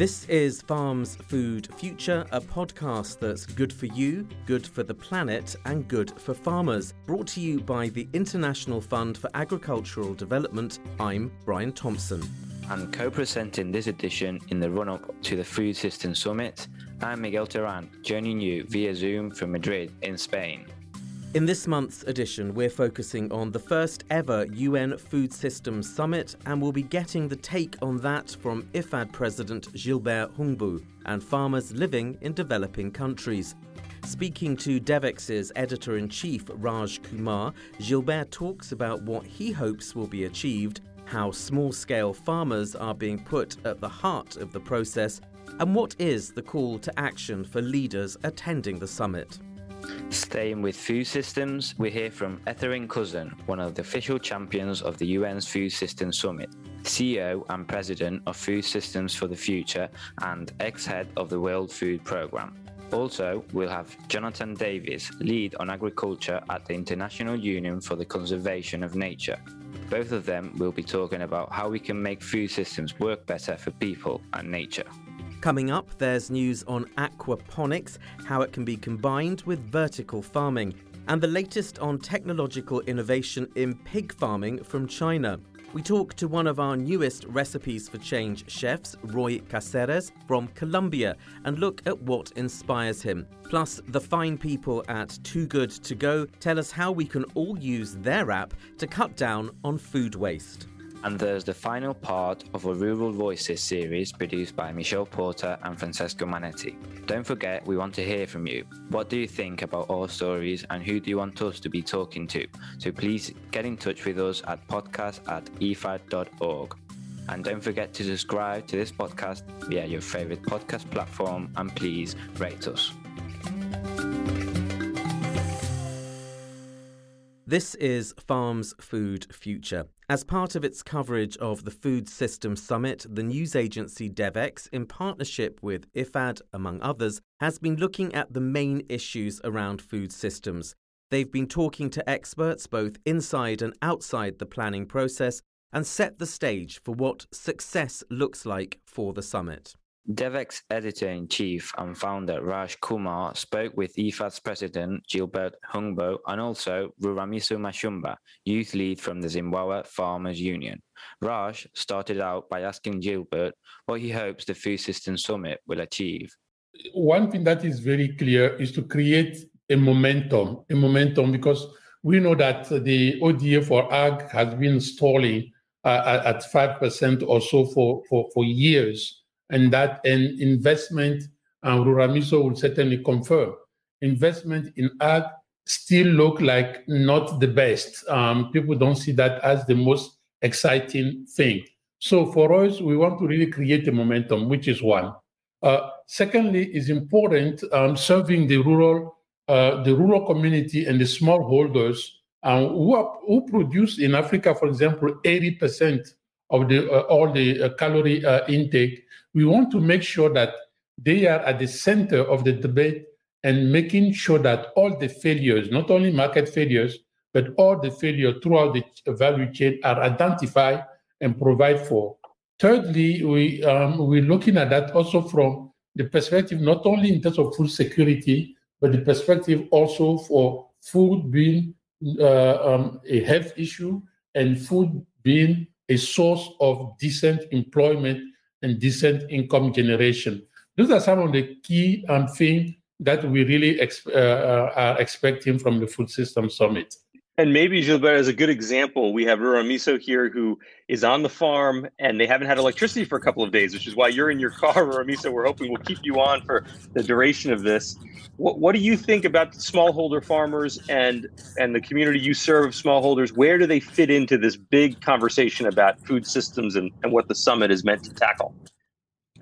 This is Farms Food Future, a podcast that's good for you, good for the planet, and good for farmers. Brought to you by the International Fund for Agricultural Development. I'm Brian Thompson. And co presenting this edition in the run up to the Food System Summit, I'm Miguel Terán, joining you via Zoom from Madrid in Spain. In this month's edition, we're focusing on the first ever UN Food Systems Summit, and we'll be getting the take on that from IFAD President Gilbert Houngbo and farmers living in developing countries. Speaking to Devex's editor in chief, Raj Kumar, Gilbert talks about what he hopes will be achieved, how small scale farmers are being put at the heart of the process, and what is the call to action for leaders attending the summit. Staying with food systems, we hear from Ertharin Cousin, one of the official champions of the UN's Food Systems Summit, CEO and President of Food Systems for the Future, and ex head of the World Food Programme. Also, we'll have Jonathan Davies, lead on agriculture at the International Union for the Conservation of Nature. Both of them will be talking about how we can make food systems work better for people and nature. Coming up, there's news on aquaponics, how it can be combined with vertical farming, and the latest on technological innovation in pig farming from China. We talk to one of our newest Recipes for Change chefs, Roy Caceres from Colombia, and look at what inspires him. Plus, the fine people at Too Good To Go tell us how we can all use their app to cut down on food waste. And there's the final part of a Rural Voices series produced by Michelle Porter and Francesco Manetti. Don't forget, we want to hear from you. What do you think about our stories and who do you want us to be talking to? So please get in touch with us at podcast at ifad.org. And don't forget to subscribe to this podcast via your favorite podcast platform and please rate us. This is Farms Food Future. As part of its coverage of the Food System Summit, the news agency Devex, in partnership with IFAD, among others, has been looking at the main issues around food systems. They've been talking to experts both inside and outside the planning process and set the stage for what success looks like for the summit. Devex editor-in-chief and founder Raj Kumar spoke with IFAD's president Gilbert Houngbo and also Ruramiso Mashumba, youth lead from the Zimbabwe Farmers Union. Raj started out by asking Gilbert what he hopes the Food System Summit will achieve. One thing that is very clear is to create a momentum, a momentum because we know that the ODA for ag has been stalling uh, at 5% or so for, for, for years and that an investment, and Ruramiso will certainly confirm, investment in ag still look like not the best. Um, people don't see that as the most exciting thing. So for us, we want to really create a momentum, which is one. Uh, secondly, is important um, serving the rural, uh, the rural community and the smallholders um, who, are, who produce in Africa, for example, 80% of the uh, all the uh, calorie uh, intake we want to make sure that they are at the center of the debate and making sure that all the failures, not only market failures, but all the failures throughout the value chain are identified and provide for. Thirdly, we, um, we're looking at that also from the perspective, not only in terms of food security, but the perspective also for food being uh, um, a health issue and food being a source of decent employment and decent income generation. Those are some of the key um, things that we really ex- uh, uh, are expecting from the Food System Summit. And maybe Gilbert is a good example. We have Ruramiso here who is on the farm and they haven't had electricity for a couple of days, which is why you're in your car, Ruramiso. We're hoping we'll keep you on for the duration of this. What, what do you think about smallholder farmers and, and the community you serve of smallholders? Where do they fit into this big conversation about food systems and, and what the summit is meant to tackle?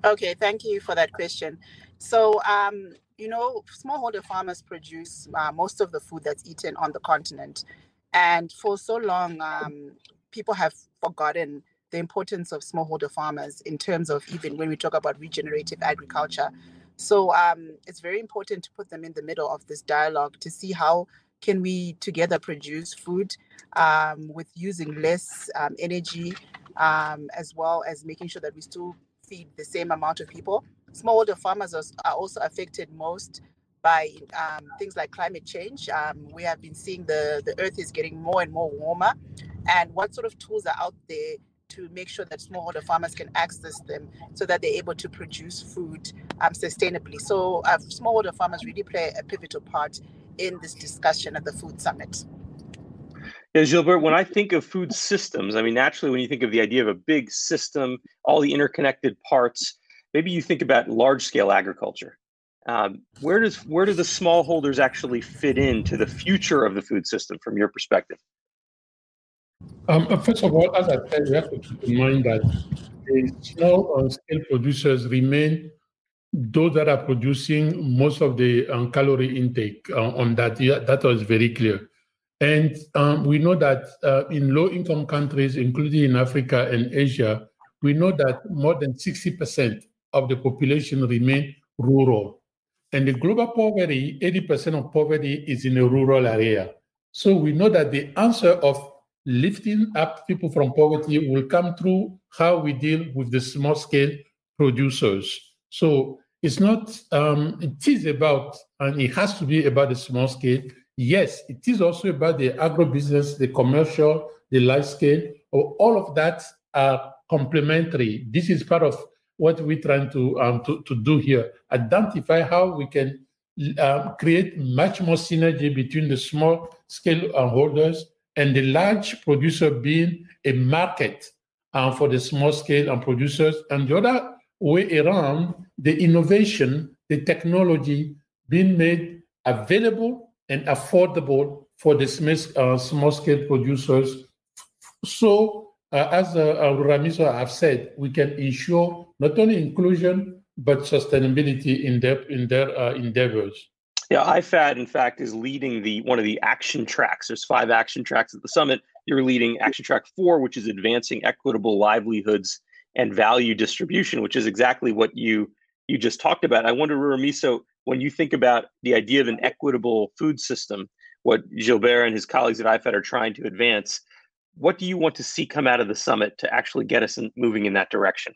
Okay, thank you for that question. So, um, you know, smallholder farmers produce uh, most of the food that's eaten on the continent. And for so long, um, people have forgotten the importance of smallholder farmers in terms of even when we talk about regenerative agriculture. So um, it's very important to put them in the middle of this dialogue to see how can we together produce food um, with using less um, energy, um, as well as making sure that we still feed the same amount of people. Smallholder farmers are also affected most by um, things like climate change. Um, we have been seeing the, the earth is getting more and more warmer. And what sort of tools are out there to make sure that smallholder farmers can access them so that they're able to produce food um, sustainably? So, uh, smallholder farmers really play a pivotal part in this discussion at the Food Summit. Yeah, Gilbert, when I think of food systems, I mean, naturally, when you think of the idea of a big system, all the interconnected parts, maybe you think about large scale agriculture. Um, where does where do the smallholders actually fit into the future of the food system from your perspective? Um, uh, first of all, as I said, we have to keep in mind that the small and scale producers remain those that are producing most of the um, calorie intake uh, on that. Yeah, that was very clear. And um, we know that uh, in low income countries, including in Africa and Asia, we know that more than 60% of the population remain rural. And the global poverty, 80% of poverty is in a rural area. So we know that the answer of lifting up people from poverty will come through how we deal with the small scale producers. So it's not, um, it is about, and it has to be about the small scale, Yes, it is also about the agribusiness, the commercial, the large scale. All of that are complementary. This is part of what we're trying to, um, to, to do here. Identify how we can um, create much more synergy between the small scale holders and the large producer being a market um, for the small scale and producers. And the other way around, the innovation, the technology being made available and affordable for the uh, small scale producers. So, uh, as uh, uh Ramiso have said, we can ensure not only inclusion but sustainability in their in their uh, endeavors. Yeah, IFAD in fact is leading the one of the action tracks. There's five action tracks at the summit. You're leading action track four, which is advancing equitable livelihoods and value distribution, which is exactly what you you just talked about. I wonder, Ruramiso, when you think about the idea of an equitable food system, what Gilbert and his colleagues at IFAD are trying to advance, what do you want to see come out of the summit to actually get us in, moving in that direction?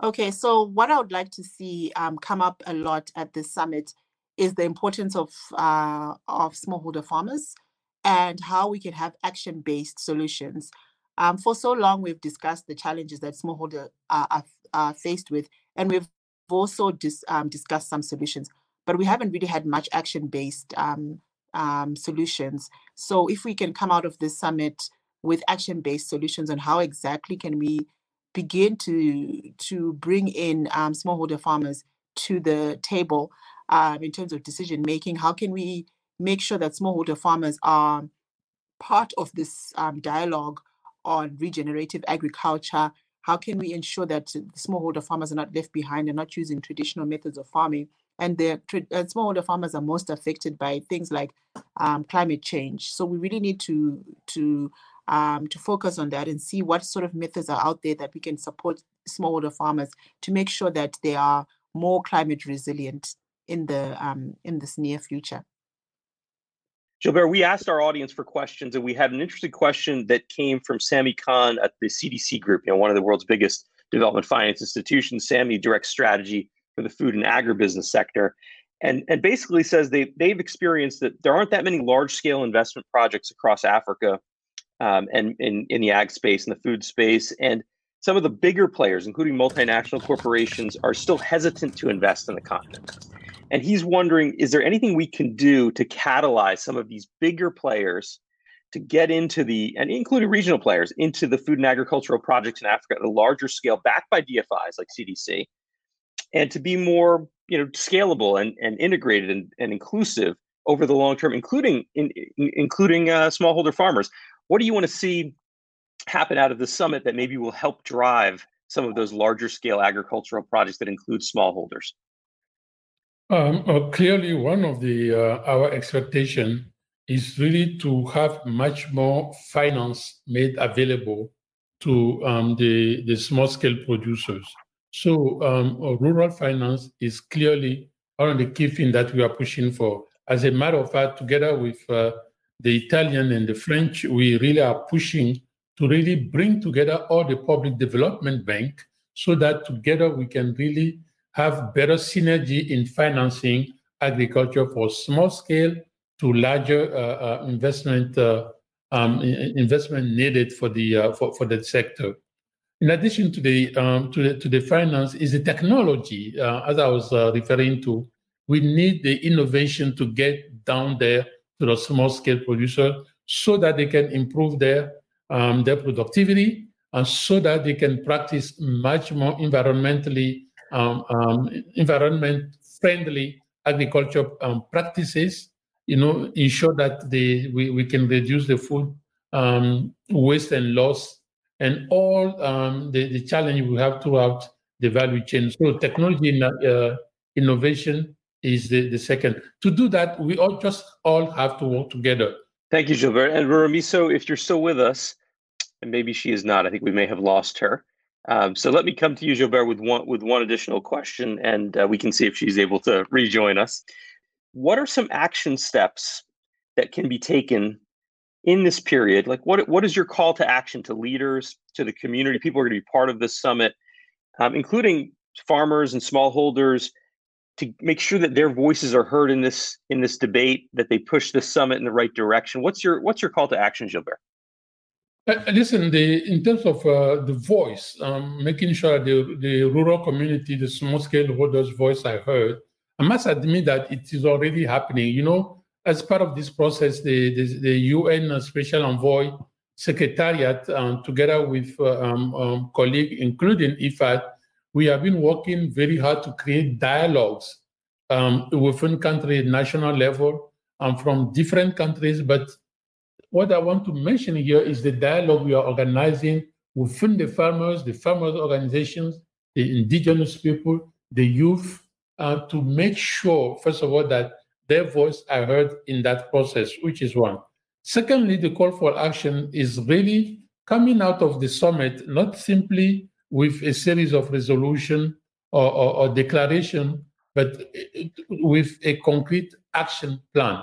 Okay, so what I would like to see um, come up a lot at this summit is the importance of uh, of smallholder farmers and how we can have action-based solutions. Um, for so long, we've discussed the challenges that smallholder are, are faced with, and we've also dis, um, discussed some solutions, but we haven't really had much action-based um, um, solutions. So if we can come out of this summit with action-based solutions on how exactly can we begin to to bring in um, smallholder farmers to the table um, in terms of decision making, how can we make sure that smallholder farmers are part of this um, dialogue on regenerative agriculture how can we ensure that smallholder farmers are not left behind and not using traditional methods of farming? And the smallholder farmers are most affected by things like um, climate change. So we really need to to um, to focus on that and see what sort of methods are out there that we can support smallholder farmers to make sure that they are more climate resilient in the um, in this near future. Gilbert, we asked our audience for questions, and we had an interesting question that came from Sammy Khan at the CDC Group, you know, one of the world's biggest development finance institutions. Sammy directs strategy for the food and agribusiness sector, and and basically says they they've experienced that there aren't that many large scale investment projects across Africa, um, and in in the ag space and the food space, and some of the bigger players, including multinational corporations, are still hesitant to invest in the continent. And he's wondering is there anything we can do to catalyze some of these bigger players to get into the, and including regional players, into the food and agricultural projects in Africa at a larger scale, backed by DFIs like CDC, and to be more you know, scalable and, and integrated and, and inclusive over the long term, including in, in, including uh, smallholder farmers. What do you want to see happen out of the summit that maybe will help drive some of those larger scale agricultural projects that include smallholders? Um, uh, clearly, one of the uh, our expectation is really to have much more finance made available to um, the the small scale producers. So, um, uh, rural finance is clearly one of the key things that we are pushing for. As a matter of fact, together with uh, the Italian and the French, we really are pushing to really bring together all the public development bank so that together we can really have better synergy in financing agriculture for small scale to larger uh, uh, investment uh, um, investment needed for the uh, for, for the sector. In addition to the um, to the to the finance is the technology, uh, as I was uh, referring to. We need the innovation to get down there to the small scale producer so that they can improve their um, their productivity and so that they can practice much more environmentally um, um, environment friendly agriculture um, practices you know ensure that they we, we can reduce the food um, waste and loss and all um, the, the challenge we have throughout the value chain. So technology uh, innovation is the, the second to do that we all just all have to work together thank you gilbert and Ruramiso, if you're still with us and maybe she is not. I think we may have lost her. Um, so let me come to you, Gilbert, with one with one additional question, and uh, we can see if she's able to rejoin us. What are some action steps that can be taken in this period? Like, what what is your call to action to leaders, to the community, people are going to be part of this summit, um, including farmers and smallholders, to make sure that their voices are heard in this in this debate, that they push the summit in the right direction? What's your what's your call to action, Gilbert? Uh, listen, the, in terms of uh, the voice, um, making sure the, the rural community, the small scale holders' voice I heard, I must admit that it is already happening. You know, as part of this process, the, the, the UN Special Envoy Secretariat, um, together with uh, um, um, colleagues, including IFAD, we have been working very hard to create dialogues um, within country national level and um, from different countries, but what I want to mention here is the dialogue we are organizing within the farmers, the farmers organizations, the indigenous people, the youth, uh, to make sure, first of all, that their voice are heard in that process, which is one. Secondly, the call for action is really coming out of the summit, not simply with a series of resolution or, or, or declaration, but with a concrete action plan.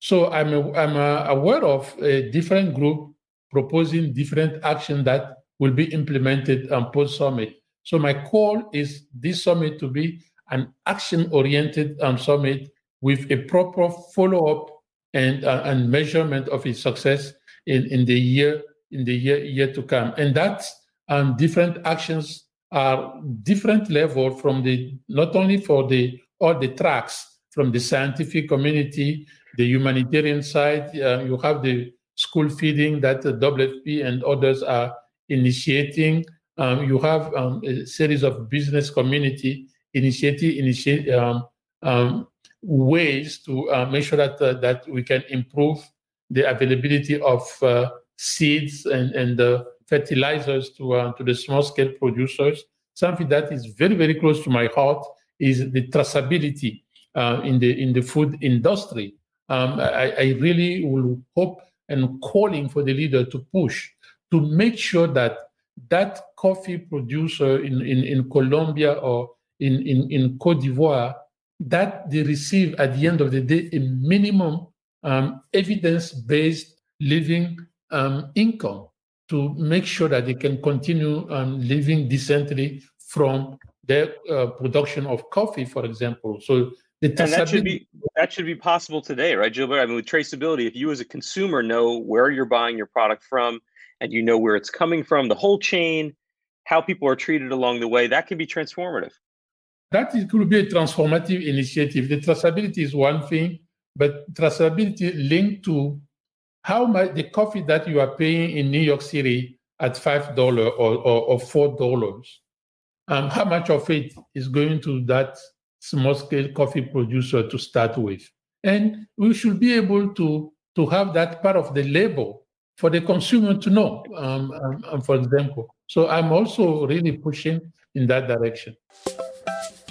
So I'm, I'm a aware of a different group proposing different action that will be implemented on post summit. So my call is this summit to be an action-oriented um, summit with a proper follow-up and uh, and measurement of its success in, in the year in the year year to come. And that um, different actions are different level from the not only for the all the tracks from the scientific community the humanitarian side, uh, you have the school feeding that the WFP and others are initiating. Um, you have um, a series of business community initiative, initiate, um, um ways to uh, make sure that uh, that we can improve the availability of uh, seeds and and fertilizers to uh, to the small scale producers. Something that is very very close to my heart is the traceability uh, in the in the food industry um, I, I, really will hope and calling for the leader to push to make sure that that coffee producer in, in, in Colombia or in, in, in Cote d'Ivoire, that they receive at the end of the day a minimum um, evidence-based living um, income to make sure that they can continue um, living decently from their uh, production of coffee, for example. So and that should be that should be possible today, right, Gilbert? I mean, with traceability, if you as a consumer know where you're buying your product from and you know where it's coming from, the whole chain, how people are treated along the way, that can be transformative. That is, could be a transformative initiative. The traceability is one thing, but traceability linked to how much the coffee that you are paying in New York City at five dollar or, or, or four dollars, um, how much of it is going to that small scale coffee producer to start with. And we should be able to, to have that part of the label for the consumer to know, um, um, um, for example. So I'm also really pushing in that direction.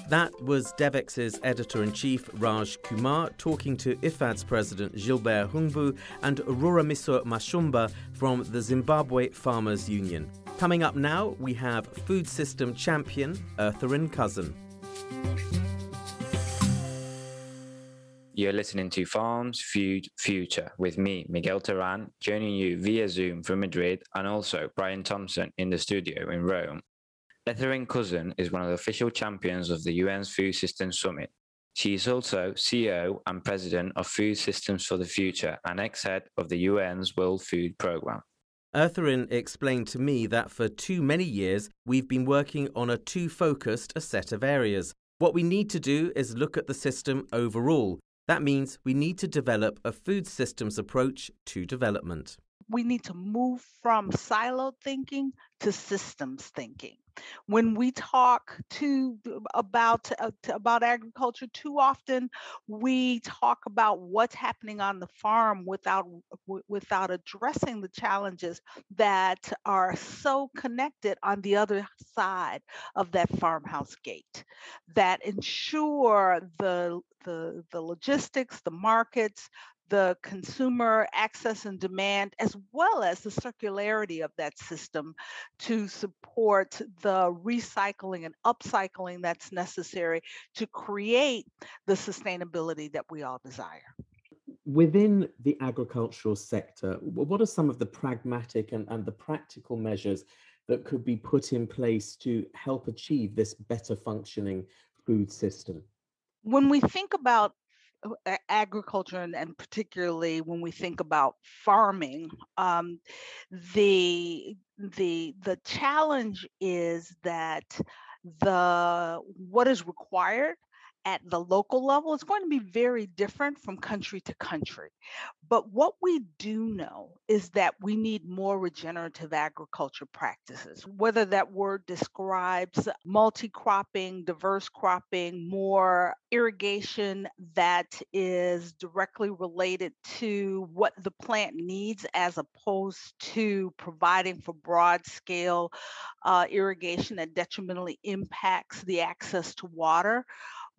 That was Devex's editor in chief, Raj Kumar, talking to IFAD's president, Gilbert Houngbo, and Aurora Ruramiso Mashumba from the Zimbabwe Farmers Union. Coming up now, we have food system champion, Ertharin Cousin. You're listening to Farms Food Future with me, Miguel Terán, joining you via Zoom from Madrid, and also Brian Thompson in the studio in Rome. Ertharin Cousin is one of the official champions of the UN's Food Systems Summit. She is also CEO and President of Food Systems for the Future and ex-head of the UN's World Food Programme. Ertharin explained to me that for too many years we've been working on a too focused a set of areas. What we need to do is look at the system overall. That means we need to develop a food systems approach to development. We need to move from siloed thinking to systems thinking when we talk to about uh, to, about agriculture too often we talk about what's happening on the farm without w- without addressing the challenges that are so connected on the other side of that farmhouse gate that ensure the the, the logistics, the markets, the consumer access and demand, as well as the circularity of that system to support the recycling and upcycling that's necessary to create the sustainability that we all desire. Within the agricultural sector, what are some of the pragmatic and, and the practical measures that could be put in place to help achieve this better functioning food system? When we think about agriculture and, and, particularly when we think about farming um, the the the challenge is that the what is required at the local level is going to be very different from country to country. But what we do know is that we need more regenerative agriculture practices, whether that word describes multi cropping, diverse cropping, more irrigation that is directly related to what the plant needs as opposed to providing for broad scale uh, irrigation that detrimentally impacts the access to water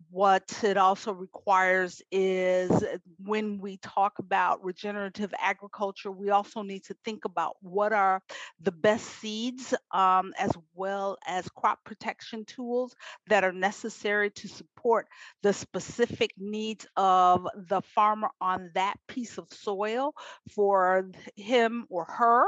what it also requires is uh, when we talk about regenerative agriculture, we also need to think about what are the best seeds um, as well as crop protection tools that are necessary to support the specific needs of the farmer on that piece of soil for him or her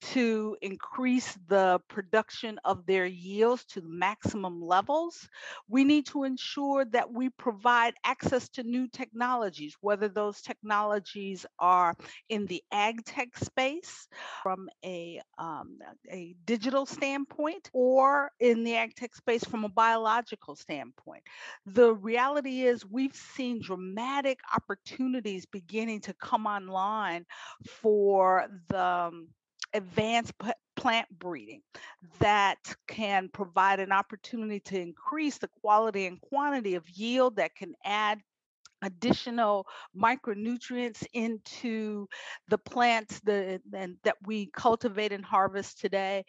to increase the production of their yields to maximum levels. We need to ensure that we provide access to new technologies, whether those technologies are in the ag tech space from a, um, a digital standpoint or in the ag tech space from a biological standpoint. The reality is we've seen dramatic opportunities beginning to come online for the um, advanced plant breeding that can provide an opportunity to increase the quality and quantity of yield that can add additional micronutrients into the plants that, that we cultivate and harvest today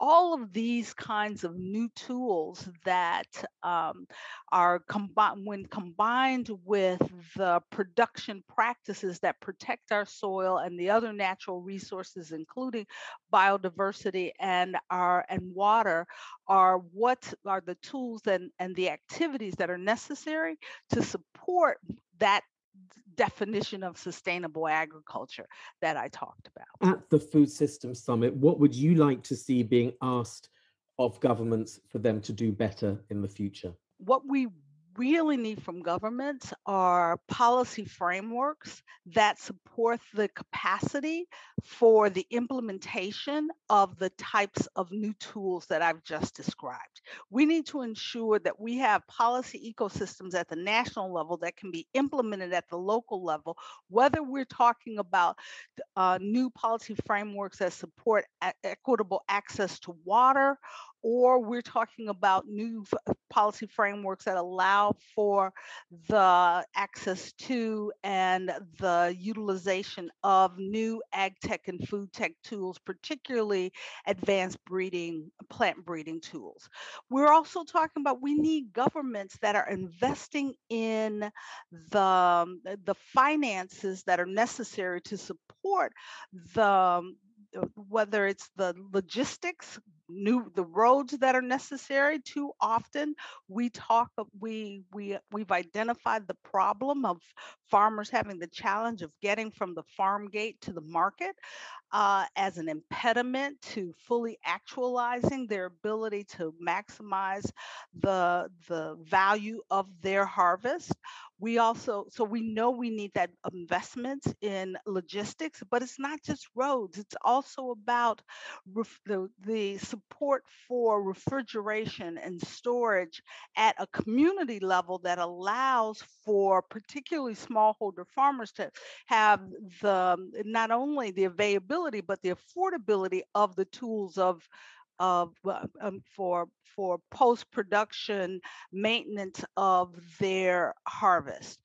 all of these kinds of new tools that um, are combined when combined with the production practices that protect our soil and the other natural resources including biodiversity and our and water are what are the tools and, and the activities that are necessary to support that definition of sustainable agriculture that I talked about. At the Food Systems Summit, what would you like to see being asked of governments for them to do better in the future? What we really need from governments are policy frameworks that support the capacity for the implementation of the types of new tools that I've just described. We need to ensure that we have policy ecosystems at the national level that can be implemented at the local level, whether we're talking about uh, new policy frameworks that support equitable access to water or we're talking about new uh, policy frameworks that allow for the access to and the utilization of new ag tech and food tech tools, particularly advanced breeding, plant breeding tools. We're also talking about we need governments that are investing in the, um, the finances that are necessary to support the um, uh, whether it's the logistics new the roads that are necessary too often we talk we we we've identified the problem of farmers having the challenge of getting from the farm gate to the market uh, as an impediment to fully actualizing their ability to maximize the, the value of their harvest. We also, so we know we need that investment in logistics, but it's not just roads, it's also about ref- the, the support for refrigeration and storage at a community level that allows for particularly smallholder farmers to have the not only the availability but the affordability of the tools of of um, for for post production maintenance of their harvest.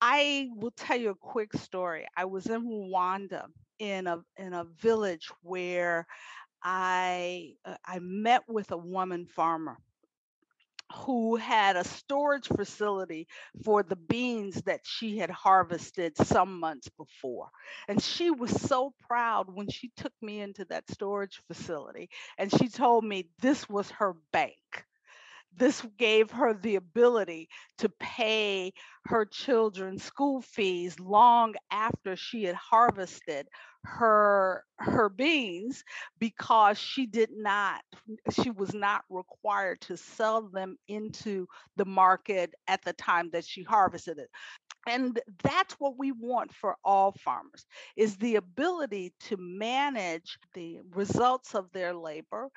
I will tell you a quick story. I was in Rwanda in a in a village where I uh, I met with a woman farmer who had a storage facility for the beans that she had harvested some months before. And she was so proud when she took me into that storage facility and she told me this was her bank this gave her the ability to pay her children's school fees long after she had harvested her her beans because she did not she was not required to sell them into the market at the time that she harvested it. And that's what we want for all farmers is the ability to manage the results of their labor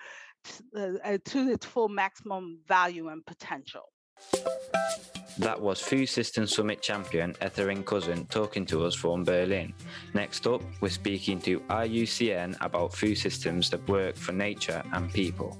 uh, to its full maximum value and potential that was Food System Summit champion Ertharin Cousin talking to us from Berlin. Next up, we're speaking to IUCN about food systems that work for nature and people.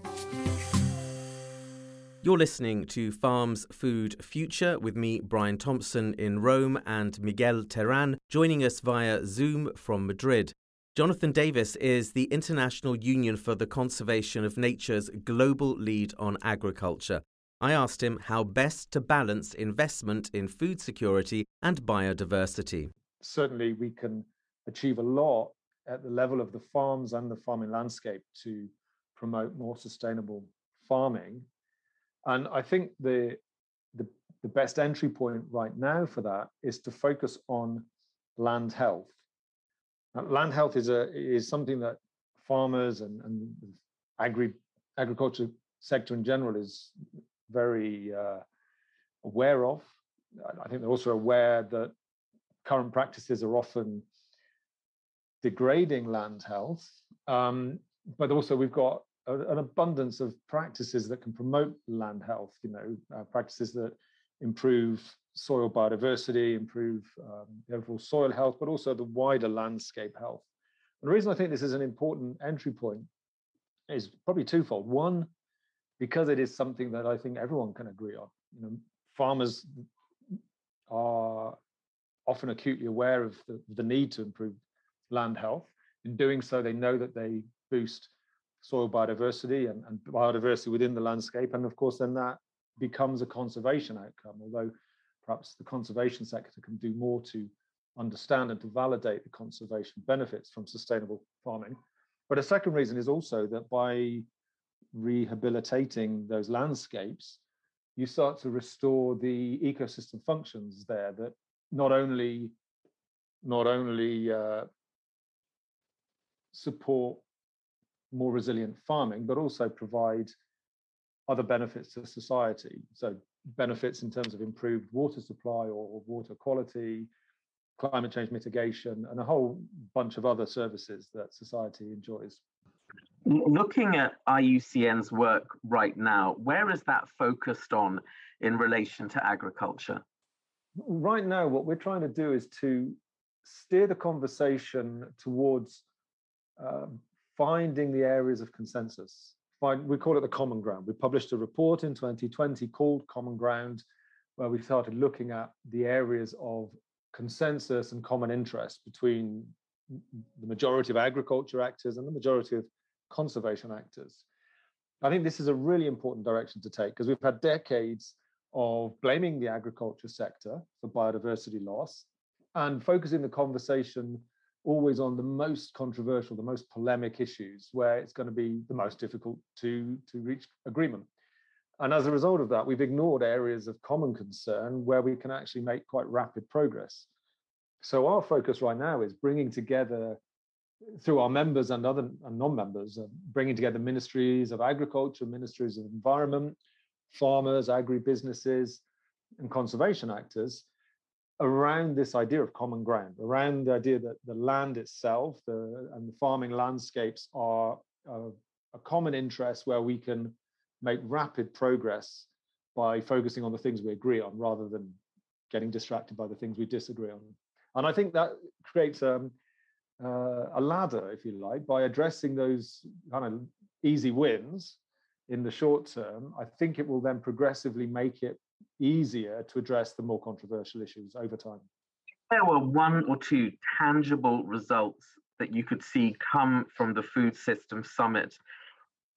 You're listening to Farms Food Future with me, Brian Thompson, in Rome, and Miguel Terán joining us via Zoom from Madrid. Jonathan Davies is the International Union for the Conservation of Nature's global lead on agriculture. I asked him how best to balance investment in food security and biodiversity. Certainly, we can achieve a lot at the level of the farms and the farming landscape to promote more sustainable farming. And I think the, the, the best entry point right now for that is to focus on land health. Now, land health is a is something that farmers and, and agri agriculture sector in general is very uh, aware of. I think they're also aware that current practices are often degrading land health, um, but also we've got a, an abundance of practices that can promote land health. You know, uh, practices that improve soil biodiversity, improve um, the overall soil health, but also the wider landscape health. And the reason I think this is an important entry point is probably twofold. One, because it is something that I think everyone can agree on. You know, farmers are often acutely aware of the, the need to improve land health. In doing so, they know that they boost soil biodiversity and, and biodiversity within the landscape. And of course, then that becomes a conservation outcome, although perhaps the conservation sector can do more to understand and to validate the conservation benefits from sustainable farming. But a second reason is also that by rehabilitating those landscapes, you start to restore the ecosystem functions there that not only not only uh, support more resilient farming, but also provide other benefits to society. So benefits in terms of improved water supply or water quality, climate change mitigation, and a whole bunch of other services that society enjoys. Looking at IUCN's work right now, where is that focused on in relation to agriculture? Right now, what we're trying to do is to steer the conversation towards uh, finding the areas of consensus. We call it the common ground. We published a report in 2020 called Common Ground, where we started looking at the areas of consensus and common interest between the majority of agriculture actors and the majority of conservation actors. I think this is a really important direction to take because we've had decades of blaming the agriculture sector for biodiversity loss and focusing the conversation always on the most controversial, the most polemic issues where it's going to be the most difficult to, to reach agreement. And as a result of that, we've ignored areas of common concern where we can actually make quite rapid progress. So our focus right now is bringing together through our members and other and non-members, uh, bringing together ministries of agriculture, ministries of environment, farmers, agribusinesses, and conservation actors around this idea of common ground, around the idea that the land itself the, and the farming landscapes are a, a common interest where we can make rapid progress by focusing on the things we agree on rather than getting distracted by the things we disagree on. And I think that creates um, uh, a ladder, if you like, by addressing those kind of easy wins in the short term. I think it will then progressively make it easier to address the more controversial issues over time. There were one or two tangible results that you could see come from the Food System Summit.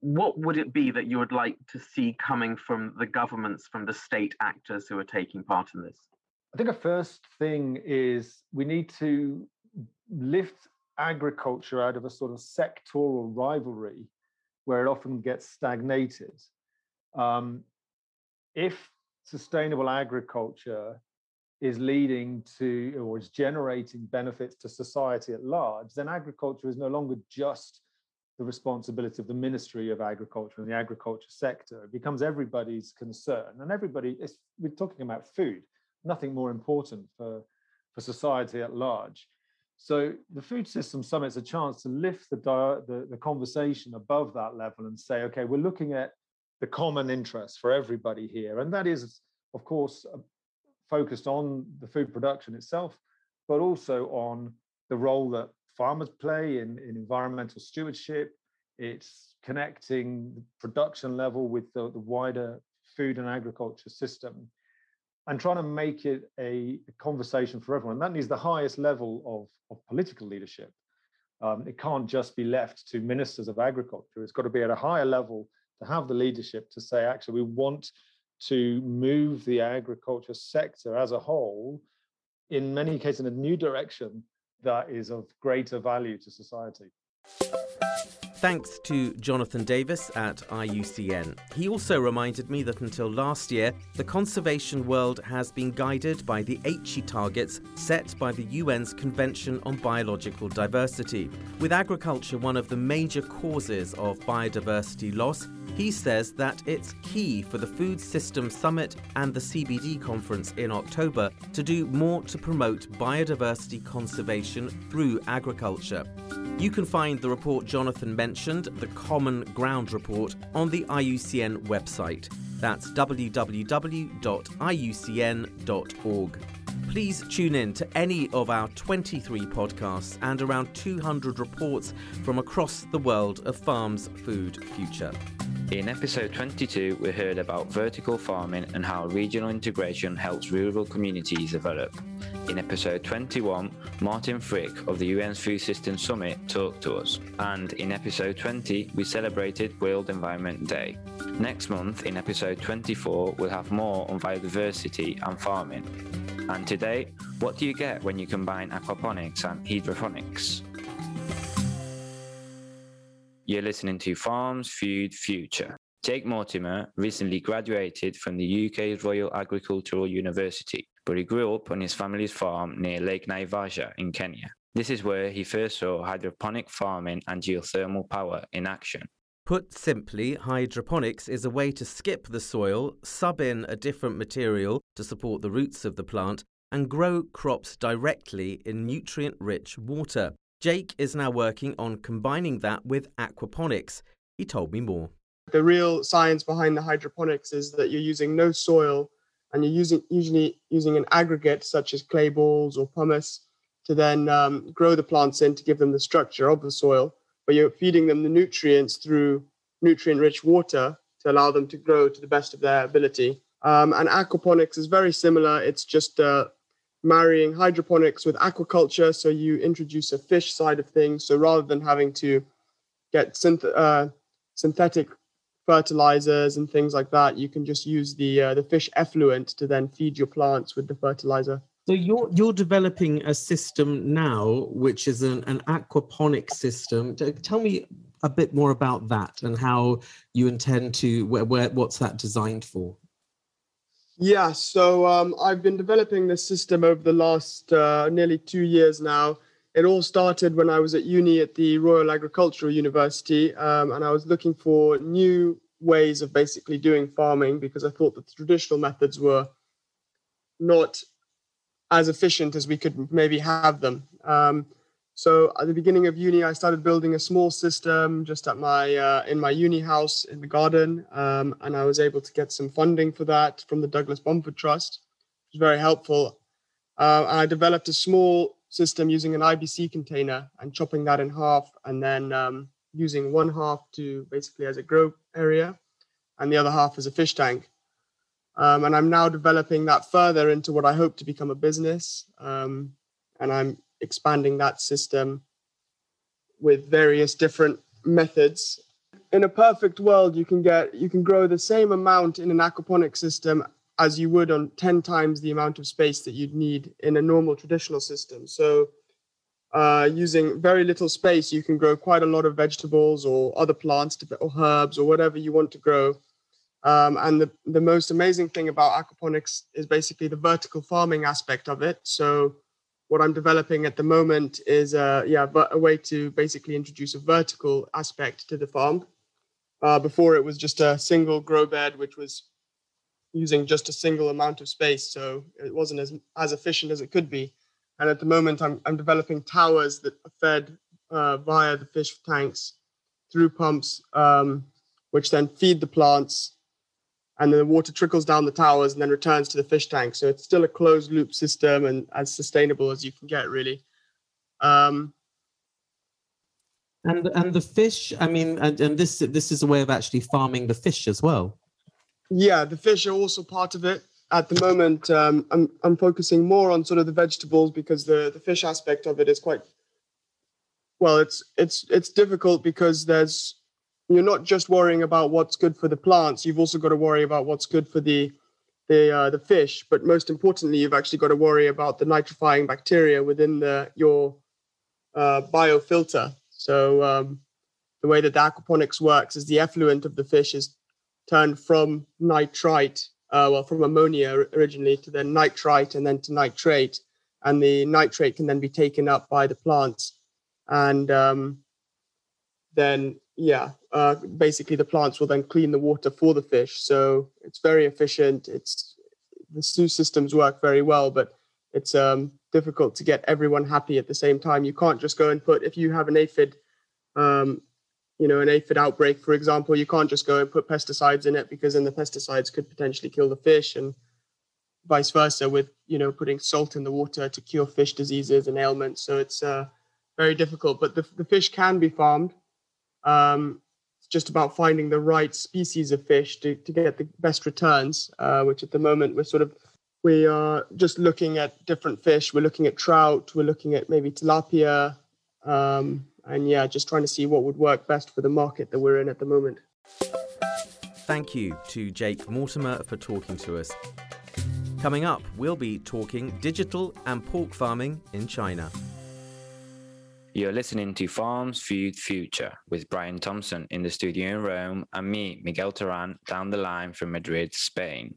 What would it be that you would like to see coming from the governments, from the state actors who are taking part in this? I think a first thing is we need to lift agriculture out of a sort of sectoral rivalry where it often gets stagnated. Um, if sustainable agriculture is leading to or is generating benefits to society at large, then agriculture is no longer just the responsibility of the Ministry of Agriculture and the agriculture sector. It becomes everybody's concern. And everybody, is, we're talking about food, nothing more important for, for society at large. So the Food System Summit's a chance to lift the, the, the conversation above that level and say, okay, we're looking at the common interest for everybody here. And that is, of course, uh, focused on the food production itself, but also on the role that farmers play in, in environmental stewardship. It's connecting the production level with the, the wider food and agriculture system and trying to make it a, a conversation for everyone. That needs the highest level of, of political leadership. Um, it can't just be left to ministers of agriculture. It's got to be at a higher level to have the leadership to say, actually, we want to move the agriculture sector as a whole, in many cases, in a new direction that is of greater value to society. Thanks to Jonathan Davies at IUCN. He also reminded me that until last year, the conservation world has been guided by the Aichi targets set by the UN's Convention on Biological Diversity. With agriculture one of the major causes of biodiversity loss, he says that it's key for the Food System Summit and the CBD conference in October to do more to promote biodiversity conservation through agriculture. You can find the report Jonathan mentioned, the Common Ground Report, on the IUCN website. That's www.iucn.org. Please tune in to any of our 23 podcasts and around 200 reports from across the world of farms' food future. In episode 22, we heard about vertical farming and how regional integration helps rural communities develop. In episode 21, Martin Frick of the UN's Food System Summit talked to us. And in episode 20, we celebrated World Environment Day. Next month, in episode 24, we'll have more on biodiversity and farming. And today, what do you get when you combine aquaponics and hydroponics? You're listening to Farms Food Future. Jake Mortimer recently graduated from the UK's Royal Agricultural University, but he grew up on his family's farm near Lake Naivasha in Kenya. This is where he first saw hydroponic farming and geothermal power in action. Put simply, hydroponics is a way to skip the soil, sub in a different material to support the roots of the plant, and grow crops directly in nutrient rich water. Jake is now working on combining that with aquaponics. He told me more. The real science behind the hydroponics is that you're using no soil and you're using usually using an aggregate such as clay balls or pumice to then um, grow the plants in to give them the structure of the soil, but you're feeding them the nutrients through nutrient-rich water to allow them to grow to the best of their ability. Um, and aquaponics is very similar. It's just uh, marrying hydroponics with aquaculture. So you introduce a fish side of things. So rather than having to get synth- uh, synthetic fertilizers and things like that, you can just use the uh, the fish effluent to then feed your plants with the fertilizer. So you're you're developing a system now, which is an, an aquaponic system. Tell me a bit more about that and how you intend to where, where what's that designed for? Yeah, so um, I've been developing this system over the last uh, nearly two years now. it all started when I was at uni at the Royal Agricultural University, um, and I was looking for new ways of basically doing farming because I thought that the traditional methods were not as efficient as we could maybe have them. Um, so at the beginning of uni, I started building a small system just at my uh, in my uni house in the garden, um, and I was able to get some funding for that from the Douglas Bomford Trust, which was very helpful. Uh, I developed a small system using an IBC container and chopping that in half, and then um, using one half to basically as a grow area, and the other half as a fish tank. Um, and I'm now developing that further into what I hope to become a business. Um, and I'm expanding that system with various different methods. In a perfect world, you can get you can grow the same amount in an aquaponic system as you would on 10 times the amount of space that you'd need in a normal traditional system. So uh, using very little space, you can grow quite a lot of vegetables or other plants or herbs or whatever you want to grow. Um, and the, the most amazing thing about aquaponics is basically the vertical farming aspect of it. So what I'm developing at the moment is uh, yeah, a way to basically introduce a vertical aspect to the farm. Uh, before it was just a single grow bed, which was using just a single amount of space, so it wasn't as as efficient as it could be. And at the moment, I'm I'm developing towers that are fed uh, via the fish tanks through pumps, um, which then feed the plants and then the water trickles down the towers and then returns to the fish tank. So it's still a closed loop system and as sustainable as you can get, really. Um, and and the fish, I mean, and, and this this is a way of actually farming the fish as well. Yeah, the fish are also part of it. At the moment, um, I'm I'm focusing more on sort of the vegetables because the the fish aspect of it is quite well. It's it's it's difficult because there's you're not just worrying about what's good for the plants you've also got to worry about what's good for the the uh, the fish but most importantly you've actually got to worry about the nitrifying bacteria within the your uh, biofilter. So um, the way that the aquaponics works is the effluent of the fish is turned from nitrite uh, well from ammonia originally to then nitrite and then to nitrate and the nitrate can then be taken up by the plants. And um, then yeah, uh, basically the plants will then clean the water for the fish. So it's very efficient. It's the two systems work very well, but it's um, difficult to get everyone happy at the same time. You can't just go and put if you have an aphid, um, you know, an aphid outbreak, for example, you can't just go and put pesticides in it because then the pesticides could potentially kill the fish and vice versa with you know putting salt in the water to cure fish diseases and ailments. So it's uh, very difficult, but the, the fish can be farmed um, it's just about finding the right species of fish to, to get the best returns, uh, which at the moment we're sort of we are just looking at different fish. We're looking at trout. We're looking at maybe tilapia, um, and yeah, just trying to see what would work best for the market that we're in at the moment. Thank you to Jake Mortimer for talking to us. Coming up, we'll be talking digital and pork farming in China. You're listening to Farms Food Future with Brian Thompson in the studio in Rome and me, Miguel Terán, down the line from Madrid, Spain.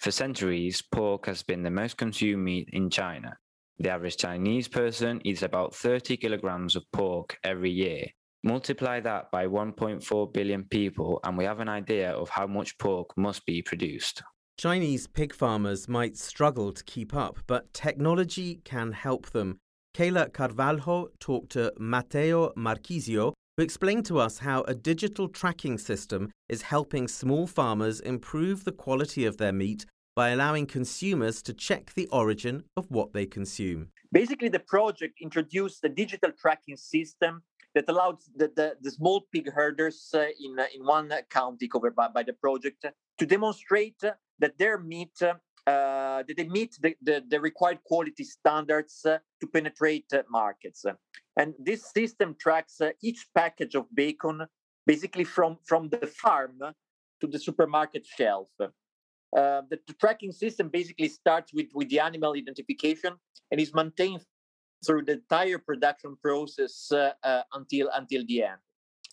For centuries, pork has been the most consumed meat in China. The average Chinese person eats about 30 kilograms of pork every year. Multiply that by 1.4 billion people, and we have an idea of how much pork must be produced. Chinese pig farmers might struggle to keep up, but technology can help them. Kayla Carvalho talked to Matteo Marchisio, who explained to us how a digital tracking system is helping small farmers improve the quality of their meat by allowing consumers to check the origin of what they consume. Basically, the project introduced a digital tracking system that allowed the, the, the small pig herders uh, in, uh, in one county covered by, by the project to demonstrate that their meat uh, that they meet the, the, the, required quality standards uh, to penetrate uh, markets. And this system tracks uh, each package of bacon basically from, from the farm to the supermarket shelf. Uh, the, the, tracking system basically starts with, with the animal identification and is maintained through the entire production process until, until the end.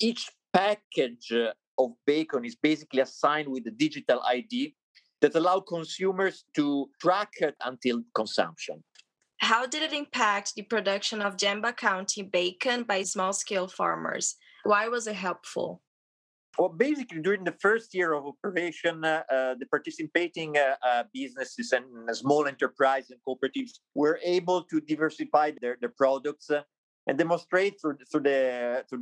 Each package of bacon is basically assigned with a digital ID that allow consumers to track it until consumption. How did it impact the production of Jamba County bacon by small scale farmers? Why was it helpful? Well, basically, during the first year of operation, uh, uh, the participating uh, uh businesses and small enterprises and cooperatives were able to diversify their, their products uh, and demonstrate through, through, the, through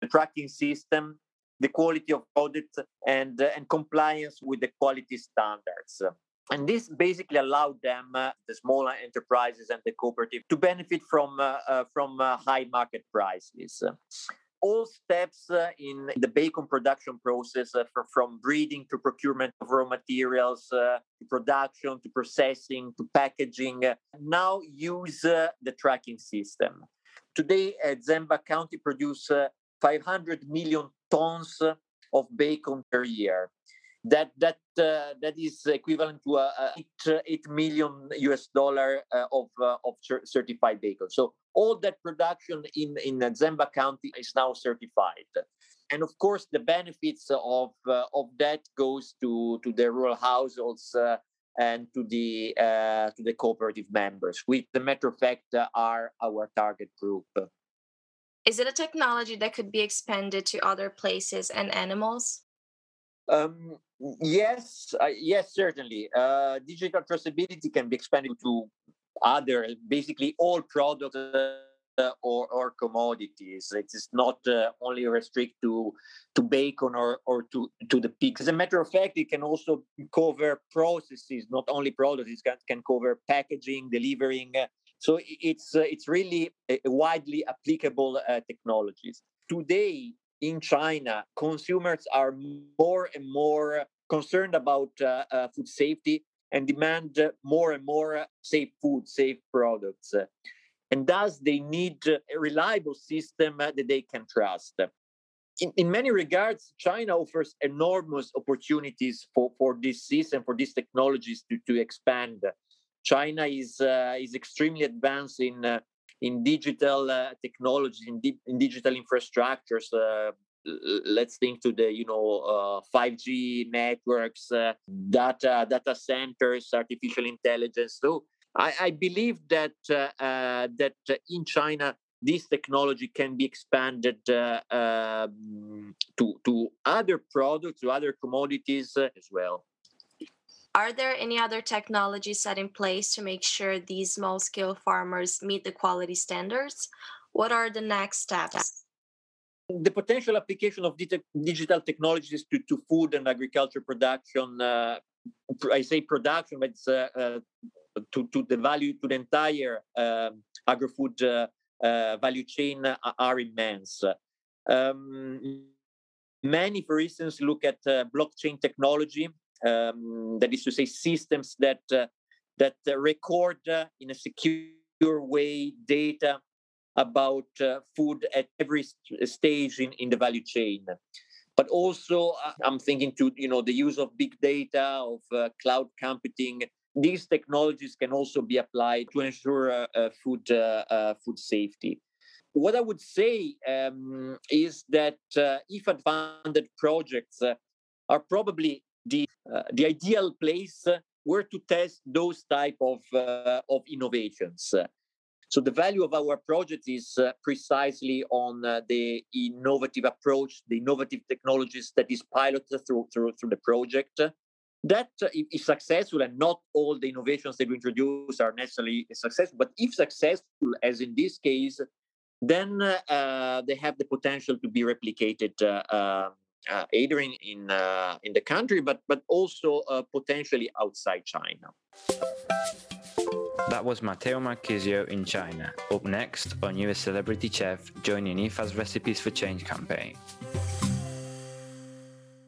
the tracking system the quality of products and, uh, and compliance with the quality standards. And this basically allowed them, the smaller enterprises and the cooperative, to benefit from, from high market prices all steps uh, in the bacon production process, uh, from breeding to procurement of raw materials, uh, to production to processing to packaging, uh, now use uh, the tracking system. Today, Zemba County produces 500 million tons of bacon per year that that uh, that is equivalent to a eight, eight million US dollar uh, of uh, of certified bacon. So all that production in in Zemba County is now certified, and of course the benefits of uh, of that goes to to the rural households. Uh, and to the uh, to the cooperative members, which, the matter of fact, are our target group. Is it a technology that could be expanded to other places and animals? Um, yes, uh, yes, certainly. Uh, digital traceability can be expanded to other, basically all products uh, or, or commodities. It is not uh, only restricted to to bacon or, or to, to the pigs. As a matter of fact, it can also cover processes, not only products. It can, can cover packaging, delivering. so it's uh, it's really widely applicable uh, technologies. Today, in China, consumers are more and more concerned about uh, uh, food safety and demand more and more safe food, safe products. And thus, they need a reliable system that they can trust. In, in many regards, China offers enormous opportunities for, for this system, for these technologies to, to expand. China is, uh, is extremely advanced in uh, in digital uh, technology, in, di- in, digital infrastructures. Uh, let's think to the you know 5G uh, networks, uh, data data centers, artificial intelligence. So I, I believe that uh, that in China this technology can be expanded uh, um, to to other products, to other commodities uh, as well. Are there any other technologies set in place to make sure these small scale farmers meet the quality standards? What are the next steps? The potential application of digital technologies to, to food and agriculture production, uh, I say production, but it's uh, uh, to, to the value, to the entire um, agri-food uh, uh, value chain are immense. Um, many, for instance, look at uh, blockchain technology um, that is to say systems that uh, that uh, record uh, in a secure way data about uh, food at every st- stage in, in the value chain but also uh, i'm thinking to you know the use of big data of uh, cloud computing these technologies can also be applied to ensure food food safety what i would say um, is that if advanced projects are probably the uh, the ideal place where to test those type of uh, of innovations. So the value of our project is uh, precisely on uh, the innovative approach, the innovative technologies that is piloted through through, through the project. That uh, successful, and not all the innovations that we introduce are necessarily successful. But if successful, as in this case, then uh, they have the potential to be replicated um, uh, either in in, uh, in the country, but but also uh, potentially outside China. That was Matteo Marchisio in China. Up next, our newest celebrity chef joining IFAD's Recipes for Change campaign.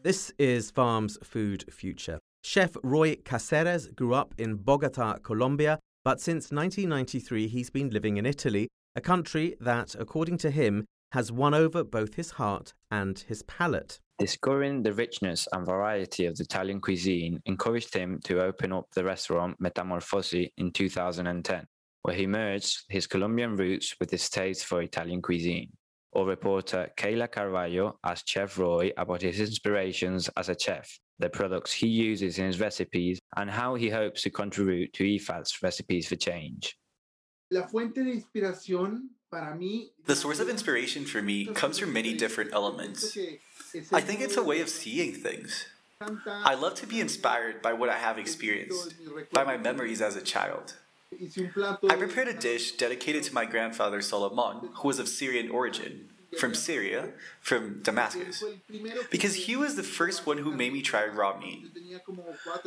This is Farm's Food Future. Chef Roy Caceres grew up in Bogota, Colombia, but since 1993 he's been living in Italy, a country that, according to him, has won over both his heart and his palate. Discovering the richness and variety of the Italian cuisine encouraged him to open up the restaurant Metamorfosi in 2010, where he merged his Colombian roots with his taste for Italian cuisine. Our reporter Kayla Carvalho asked Chef Roy about his inspirations as a chef, the products he uses in his recipes, and how he hopes to contribute to IFAD's Recipes for Change. La fuente de inspiración para mí The source of inspiration for me comes from many different elements. I think it's a way of seeing things. I love to be inspired by what I have experienced, by my memories as a child. I prepared a dish dedicated to my grandfather Solomon, who was of Syrian origin, from Syria, from Damascus, because he was the first one who made me try raw meat.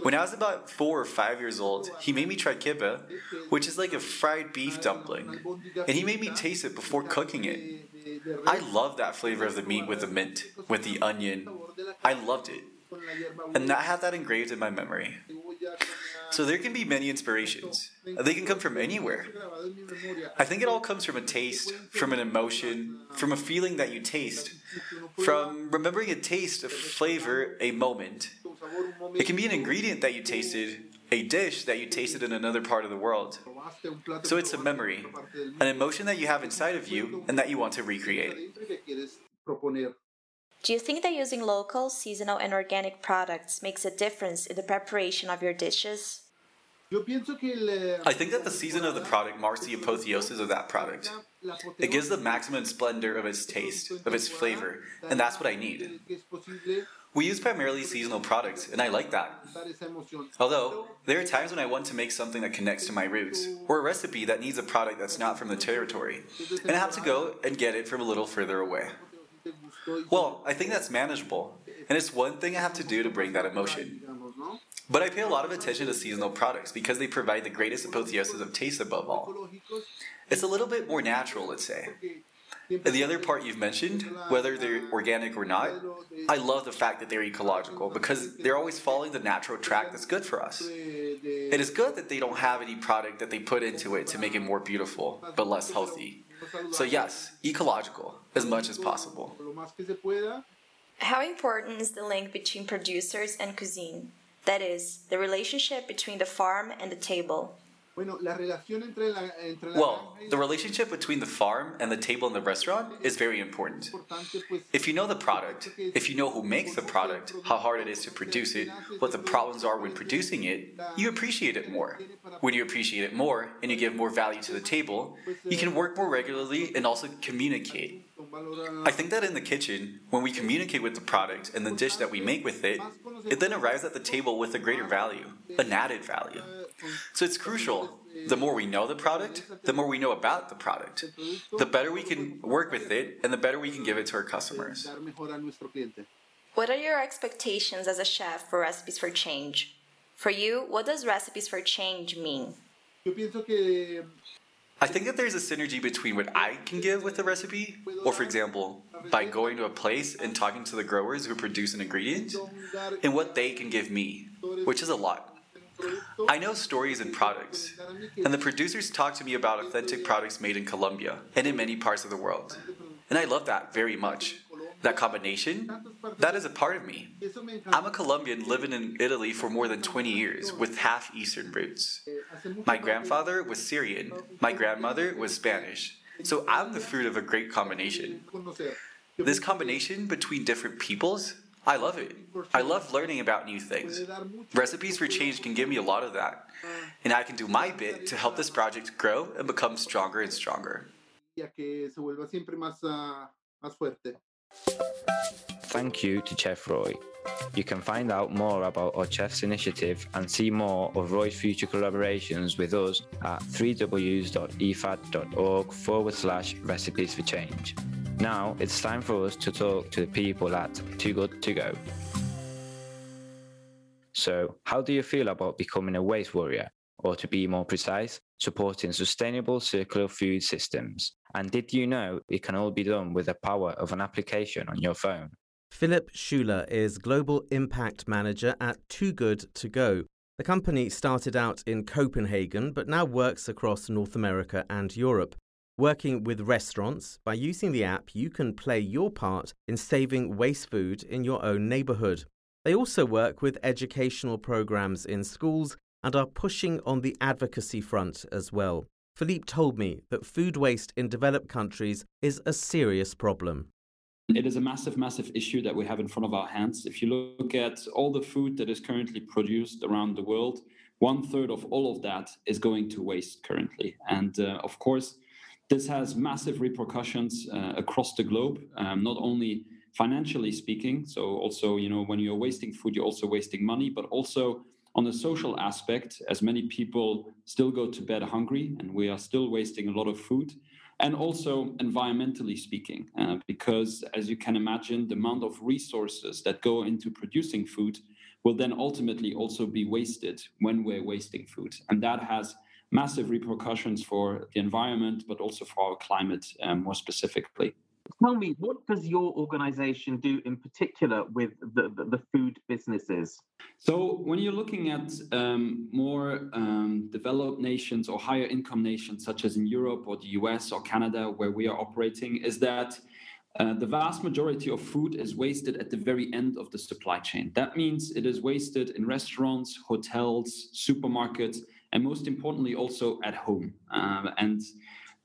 When I was about four or five years old, he made me try kibbeh, which is like a fried beef dumpling, and he made me taste it before cooking it. I love that flavor of the meat with the mint, with the onion. I loved it. And I have that engraved in my memory. So there can be many inspirations. Uh, they can come from anywhere. I think it all comes from a taste, from an emotion, from a feeling that you taste, from remembering a taste, a flavor, a moment. It can be an ingredient that you tasted, a dish that you tasted in another part of the world. So it's a memory, an emotion that you have inside of you and that you want to recreate. Do you think that using local, seasonal, and organic products makes a difference in the preparation of your dishes? I think that the season of the product marks the apotheosis of that product. It gives the maximum splendor of its taste, of its flavor, and that's what I need. We use primarily seasonal products, and I like that. Although, there are times when I want to make something that connects to my roots, or a recipe that needs a product that's not from the territory, and I have to go and get it from a little further away. Well, I think that's manageable, and it's one thing I have to do to bring that emotion. But I pay a lot of attention to seasonal products because they provide the greatest apotheosis of taste above all. It's a little bit more natural, let's say. And the other part you've mentioned, whether they're organic or not, I love the fact that they're ecological because they're always following the natural track that's good for us. It is good that they don't have any product that they put into it to make it more beautiful, but less healthy. So, yes, ecological as much as possible. How important is the link between producers and cuisine? That is, the relationship between the farm and the table. Well, the relationship between the farm and the table in the restaurant is very important. If you know the product, if you know who makes the product, how hard it is to produce it, what the problems are when producing it, you appreciate it more. When you appreciate it more and you give more value to the table, you can work more regularly and also communicate. I think that in the kitchen, when we communicate with the product and the dish that we make with it, it then arrives at the table with a greater value, an added value. So it's crucial. The more we know the product, the more we know about the product, the better we can work with it and the better we can give it to our customers. What are your expectations as a chef for recipes for change? For you, what does recipes for change mean? I think that there's a synergy between what I can give with the recipe, or for example, by going to a place and talking to the growers who produce an ingredient, and what they can give me, which is a lot. I know stories and products, and the producers talk to me about authentic products made in Colombia and in many parts of the world. And I love that very much. That combination, that is a part of me. I'm a Colombian living in Italy for more than 20 years with half Eastern roots. My grandfather was Syrian, my grandmother was Spanish, so I'm the fruit of a great combination. This combination between different peoples, I love it. I love learning about new things. Recipes for Change can give me a lot of that, and I can do my bit to help this project grow and become stronger and stronger. Thank you to Chef Roy. You can find out more about our Chef's initiative and see more of Roy's future collaborations with us at www.ifad.org forward slash recipes for change. Now it's time for us to talk to the people at Too Good To Go. So, how do you feel about becoming a waste warrior? Or to be more precise, supporting sustainable circular food systems? And did you know it can all be done with the power of an application on your phone? Philip Schuler is Global Impact Manager at Too Good To Go. The company started out in Copenhagen but now works across North America and Europe. Working with restaurants, by using the app, you can play your part in saving waste food in your own neighborhood. They also work with educational programs in schools and are pushing on the advocacy front as well. Philippe told me that food waste in developed countries is a serious problem. It is a massive, massive issue that we have in front of our hands. If you look at all the food that is currently produced around the world, one third of all of that is going to waste currently. And uh, of course, this has massive repercussions uh, across the globe, um, not only financially speaking. So also, you know, when you're wasting food, you're also wasting money, but also on the social aspect, as many people still go to bed hungry and we are still wasting a lot of food. And also environmentally speaking, uh, because as you can imagine, the amount of resources that go into producing food will then ultimately also be wasted when we're wasting food. And that has massive repercussions for the environment, but also for our climate um, more specifically. Tell me, what does your organization do in particular with the, the, the food businesses? So, when you're looking at um, more um, developed nations or higher income nations, such as in Europe or the US or Canada, where we are operating, is that uh, the vast majority of food is wasted at the very end of the supply chain. That means it is wasted in restaurants, hotels, supermarkets, and most importantly, also at home. Um, and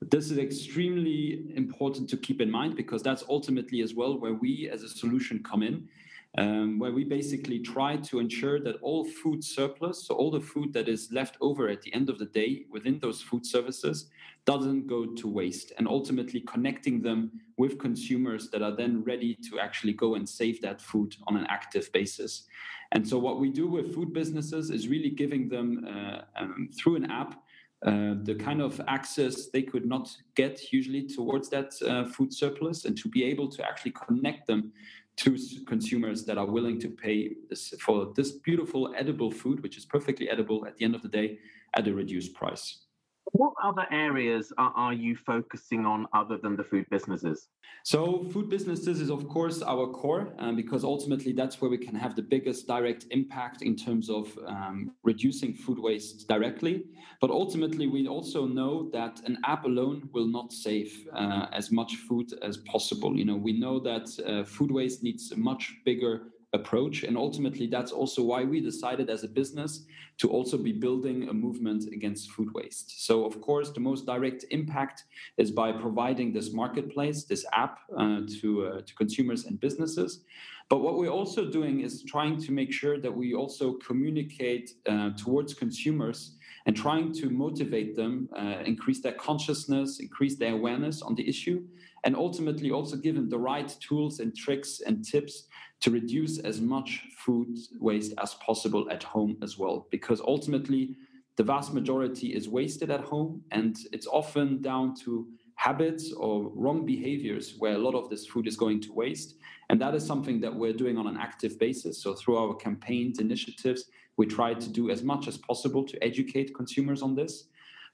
this is extremely important to keep in mind because that's ultimately as well where we as a solution come in, um, where we basically try to ensure that all food surplus, so all the food that is left over at the end of the day within those food services, doesn't go to waste, and ultimately connecting them with consumers that are then ready to actually go and save that food on an active basis. And so, what we do with food businesses is really giving them uh, um, through an app uh, the kind of access they could not get usually towards that uh, food surplus and to be able to actually connect them to consumers that are willing to pay this, for this beautiful edible food, which is perfectly edible at the end of the day at a reduced price. What other areas are, are you focusing on other than the food businesses? So, food businesses is, of course, our core um, because ultimately that's where we can have the biggest direct impact in terms of um, reducing food waste directly. But ultimately, we also know that an app alone will not save uh, as much food as possible. You know, we know that uh, food waste needs a much bigger approach. And ultimately, that's also why we decided as a business to also be building a movement against food waste. So, of course, the most direct impact is by providing this marketplace, this app uh, to, uh, to consumers and businesses. But what we're also doing is trying to make sure that we also communicate uh, towards consumers and trying to motivate them, uh, increase their consciousness, increase their awareness on the issue, and ultimately also given the right tools and tricks and tips to reduce as much food waste as possible at home as well. Because ultimately, the vast majority is wasted at home, and it's often down to habits or wrong behaviors where a lot of this food is going to waste. And that is something that we're doing on an active basis. So, through our campaigns, initiatives, we try to do as much as possible to educate consumers on this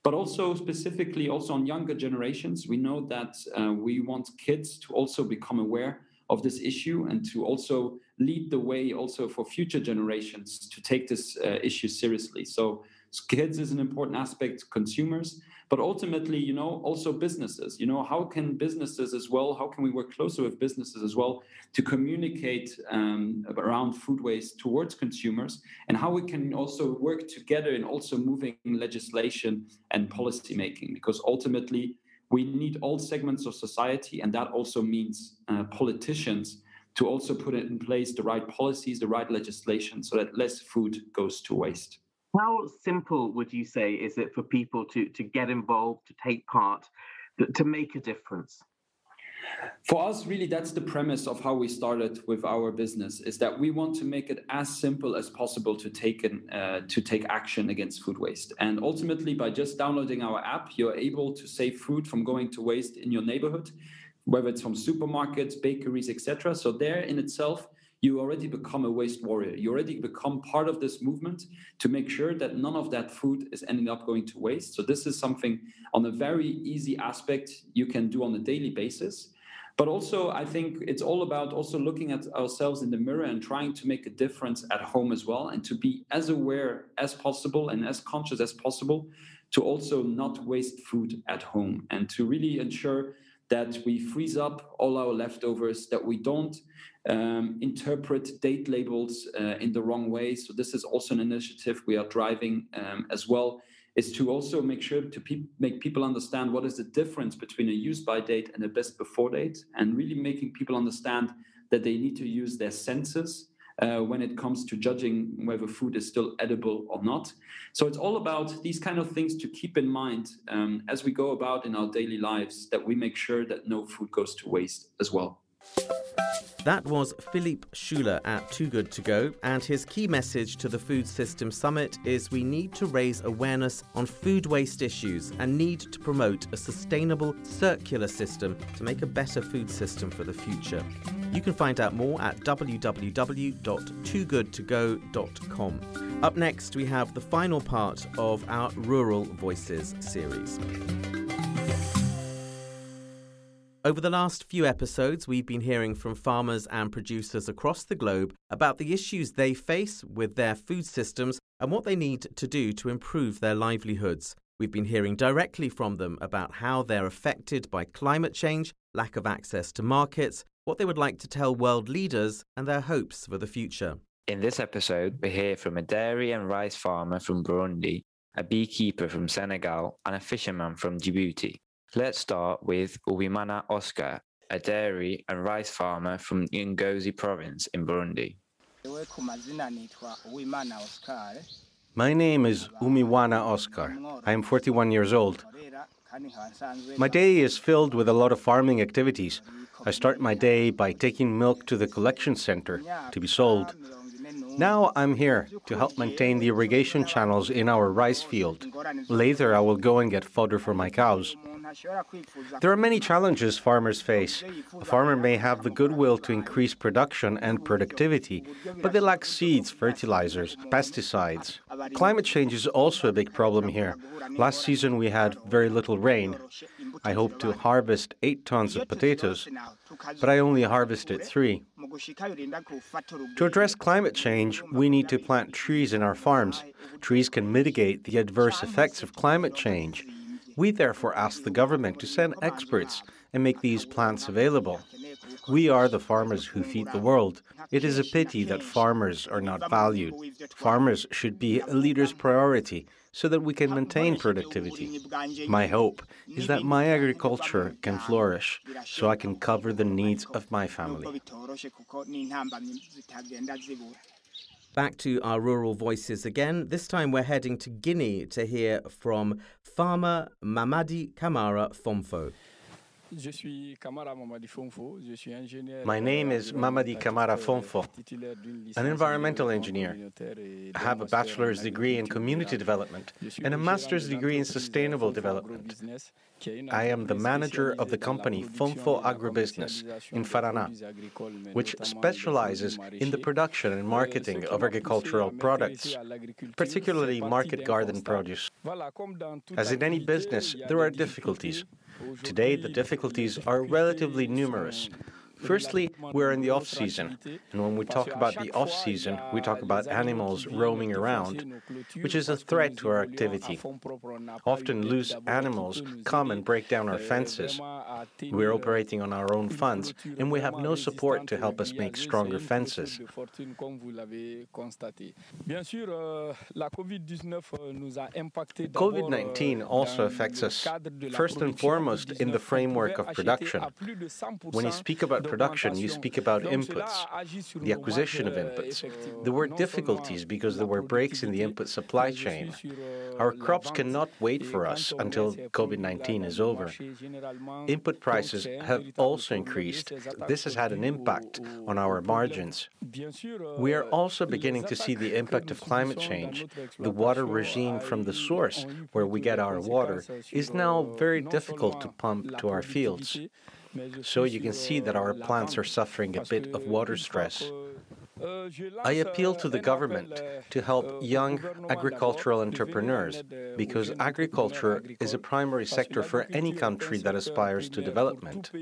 but also specifically also on younger generations we know that uh, we want kids to also become aware of this issue and to also lead the way also for future generations to take this uh, issue seriously. So kids is an important aspect consumers but ultimately you know also businesses you know how can businesses as well how can we work closer with businesses as well to communicate um, around food waste towards consumers and how we can also work together in also moving legislation and policy making because ultimately we need all segments of society, and that also means uh, politicians to also put in place the right policies, the right legislation, so that less food goes to waste. How simple would you say is it for people to to get involved, to take part, to make a difference? For us, really, that's the premise of how we started with our business: is that we want to make it as simple as possible to take an, uh, to take action against food waste. And ultimately, by just downloading our app, you're able to save food from going to waste in your neighborhood, whether it's from supermarkets, bakeries, etc. So there, in itself, you already become a waste warrior. You already become part of this movement to make sure that none of that food is ending up going to waste. So this is something on a very easy aspect you can do on a daily basis but also i think it's all about also looking at ourselves in the mirror and trying to make a difference at home as well and to be as aware as possible and as conscious as possible to also not waste food at home and to really ensure that we freeze up all our leftovers that we don't um, interpret date labels uh, in the wrong way so this is also an initiative we are driving um, as well is to also make sure to pe- make people understand what is the difference between a use by date and a best before date, and really making people understand that they need to use their senses uh, when it comes to judging whether food is still edible or not. So it's all about these kind of things to keep in mind um, as we go about in our daily lives that we make sure that no food goes to waste as well. That was Philippe Schuler at Too Good To Go, and his key message to the Food System Summit is we need to raise awareness on food waste issues and need to promote a sustainable circular system to make a better food system for the future. You can find out more at www.toogoodtogo.com. Up next, we have the final part of our Rural Voices series. Over the last few episodes, we've been hearing from farmers and producers across the globe about the issues they face with their food systems and what they need to do to improve their livelihoods. We've been hearing directly from them about how they're affected by climate change, lack of access to markets, what they would like to tell world leaders, and their hopes for the future. In this episode, we hear from a dairy and rice farmer from Burundi, a beekeeper from Senegal, and a fisherman from Djibouti. Let's start with Uwimana Oscar, a dairy and rice farmer from Ngozi province in Burundi. My name is Uwimana Oscar. I am 41 years old. My day is filled with a lot of farming activities. I start my day by taking milk to the collection center to be sold. Now I'm here to help maintain the irrigation channels in our rice field. Later, I will go and get fodder for my cows. There are many challenges farmers face. A farmer may have the goodwill to increase production and productivity, but they lack seeds, fertilizers, pesticides. Climate change is also a big problem here. Last season we had very little rain. I hoped to harvest 8 tons of potatoes, but I only harvested 3. To address climate change, we need to plant trees in our farms. Trees can mitigate the adverse effects of climate change. We therefore ask the government to send experts and make these plants available. We are the farmers who feed the world. It is a pity that farmers are not valued. Farmers should be a leader's priority so that we can maintain productivity. My hope is that my agriculture can flourish so I can cover the needs of my family. Back to our rural voices again. This time we're heading to Guinea to hear from farmer Mamadi Kamara Fonfo. My name is Mamadi Kamara Fonfo, an environmental engineer. I have a bachelor's degree in community development and a master's degree in sustainable development. I am the manager of the company Fonfo Agribusiness in Faranah, which specializes in the production and marketing of agricultural products, particularly market garden produce. As in any business, there are difficulties. Today, the difficulties are relatively numerous. Firstly, we're in the off season, and when we talk about the off season, we talk about animals roaming around, which is a threat to our activity. Often, loose animals come and break down our fences. We're operating on our own funds, and we have no support to help us make stronger fences. COVID 19 also affects us, first and foremost, in the framework of production. When you speak about production, you speak about inputs, the acquisition of inputs. There were difficulties because there were breaks in the input supply chain. Our crops cannot wait for us until COVID 19 is over. Input prices have also increased. This has had an impact on our margins. We are also beginning to see the impact of climate change. The water regime from the source, where we get our water, is now very difficult to pump to our fields. So you can see that our plants are suffering a bit of water stress. I appeal to the government to help young agricultural entrepreneurs because agriculture is a primary sector for any country that aspires to development.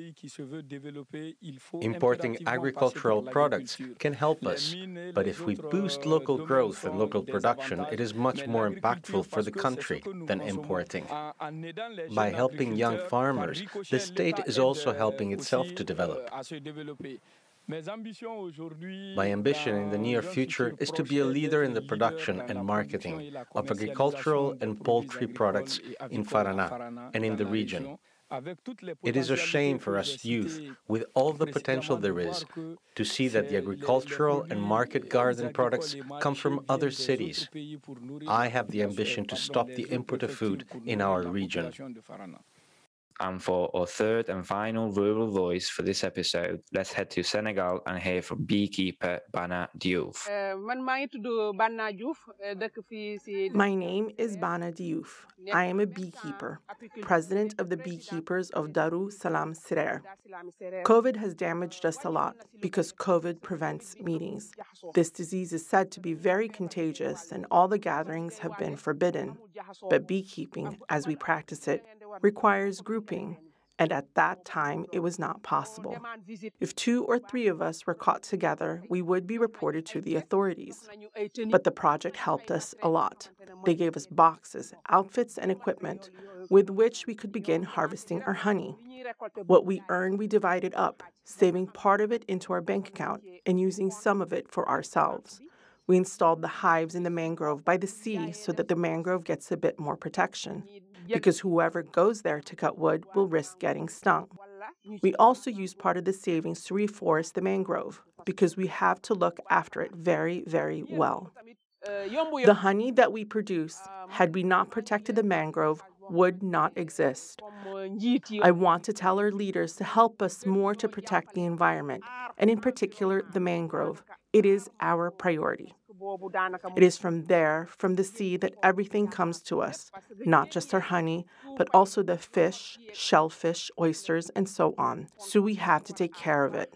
Importing agricultural products can help us, but if we boost local growth and local production, it is much more impactful for the country than importing. By helping young farmers, the state is also helping itself to develop. My ambition in the near future is to be a leader in the production and marketing of agricultural and poultry products in Faranah and in the region. It is a shame for us youth, with all the potential there is, to see that the agricultural and market garden products come from other cities. I have the ambition to stop the import of food in our region. And for our third and final rural voice for this episode, let's head to Senegal and hear from beekeeper Bana Diouf. My name is Bana Diouf. I am a beekeeper, president of the beekeepers of Daru Salam Sirer. COVID has damaged us a lot because COVID prevents meetings. This disease is said to be very contagious and all the gatherings have been forbidden. But beekeeping, as we practice it, requires grouping, and at that time it was not possible. If two or three of us were caught together, we would be reported to the authorities. But the project helped us a lot. They gave us boxes, outfits, and equipment with which we could begin harvesting our honey. What we earned, we divided up, saving part of it into our bank account and using some of it for ourselves. We installed the hives in the mangrove by the sea so that the mangrove gets a bit more protection, because whoever goes there to cut wood will risk getting stung. We also use part of the savings to reforest the mangrove, because we have to look after it very, very well. The honey that we produce, had we not protected the mangrove, would not exist. I want to tell our leaders to help us more to protect the environment, and in particular the mangrove. It is our priority. It is from there, from the sea, that everything comes to us, not just our honey, but also the fish, shellfish, oysters, and so on. So we have to take care of it.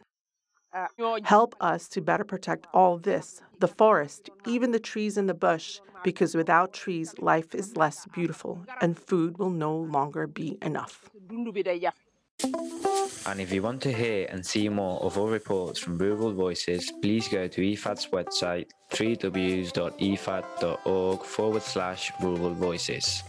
Help us to better protect all this the forest, even the trees in the bush, because without trees, life is less beautiful and food will no longer be enough. And if you want to hear and see more of our reports from Rural Voices, please go to IFAD's website www.ifad.org forward slash rural voices.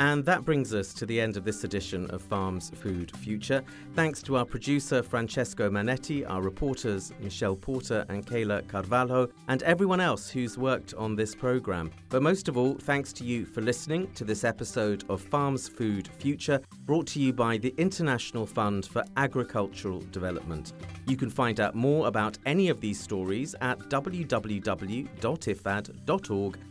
And that brings us to the end of this edition of Farms Food Future. Thanks to our producer Francesco Manetti, our reporters Michelle Porter and Kayla Carvalho, and everyone else who's worked on this program. But most of all, thanks to you for listening to this episode of Farms Food Future, brought to you by the International Fund for Agricultural Development. You can find out more about any of these stories at www.ifad.org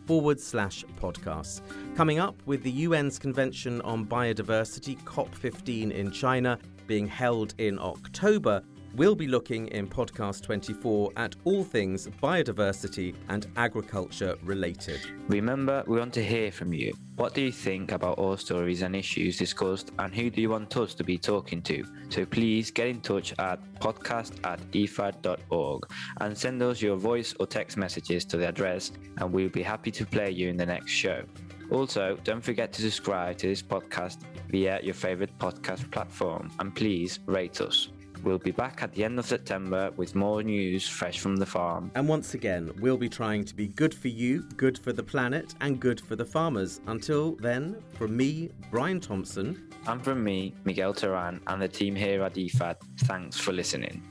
forward slash podcasts. Coming up with the UN's Convention on Biodiversity, COP15 in China, being held in October, we'll be looking in Podcast 24 at all things biodiversity and agriculture related. Remember, we want to hear from you. What do you think about all stories and issues discussed, and who do you want us to be talking to? So please get in touch at podcast at ifad.org and send us your voice or text messages to the address, and we'll be happy to play you in the next show. Also, don't forget to subscribe to this podcast via your favorite podcast platform and please rate us. We'll be back at the end of September with more news fresh from the farm. And once again, we'll be trying to be good for you, good for the planet, and good for the farmers. Until then, from me, Brian Thompson. And from me, Miguel Terán, and the team here at IFAD, thanks for listening.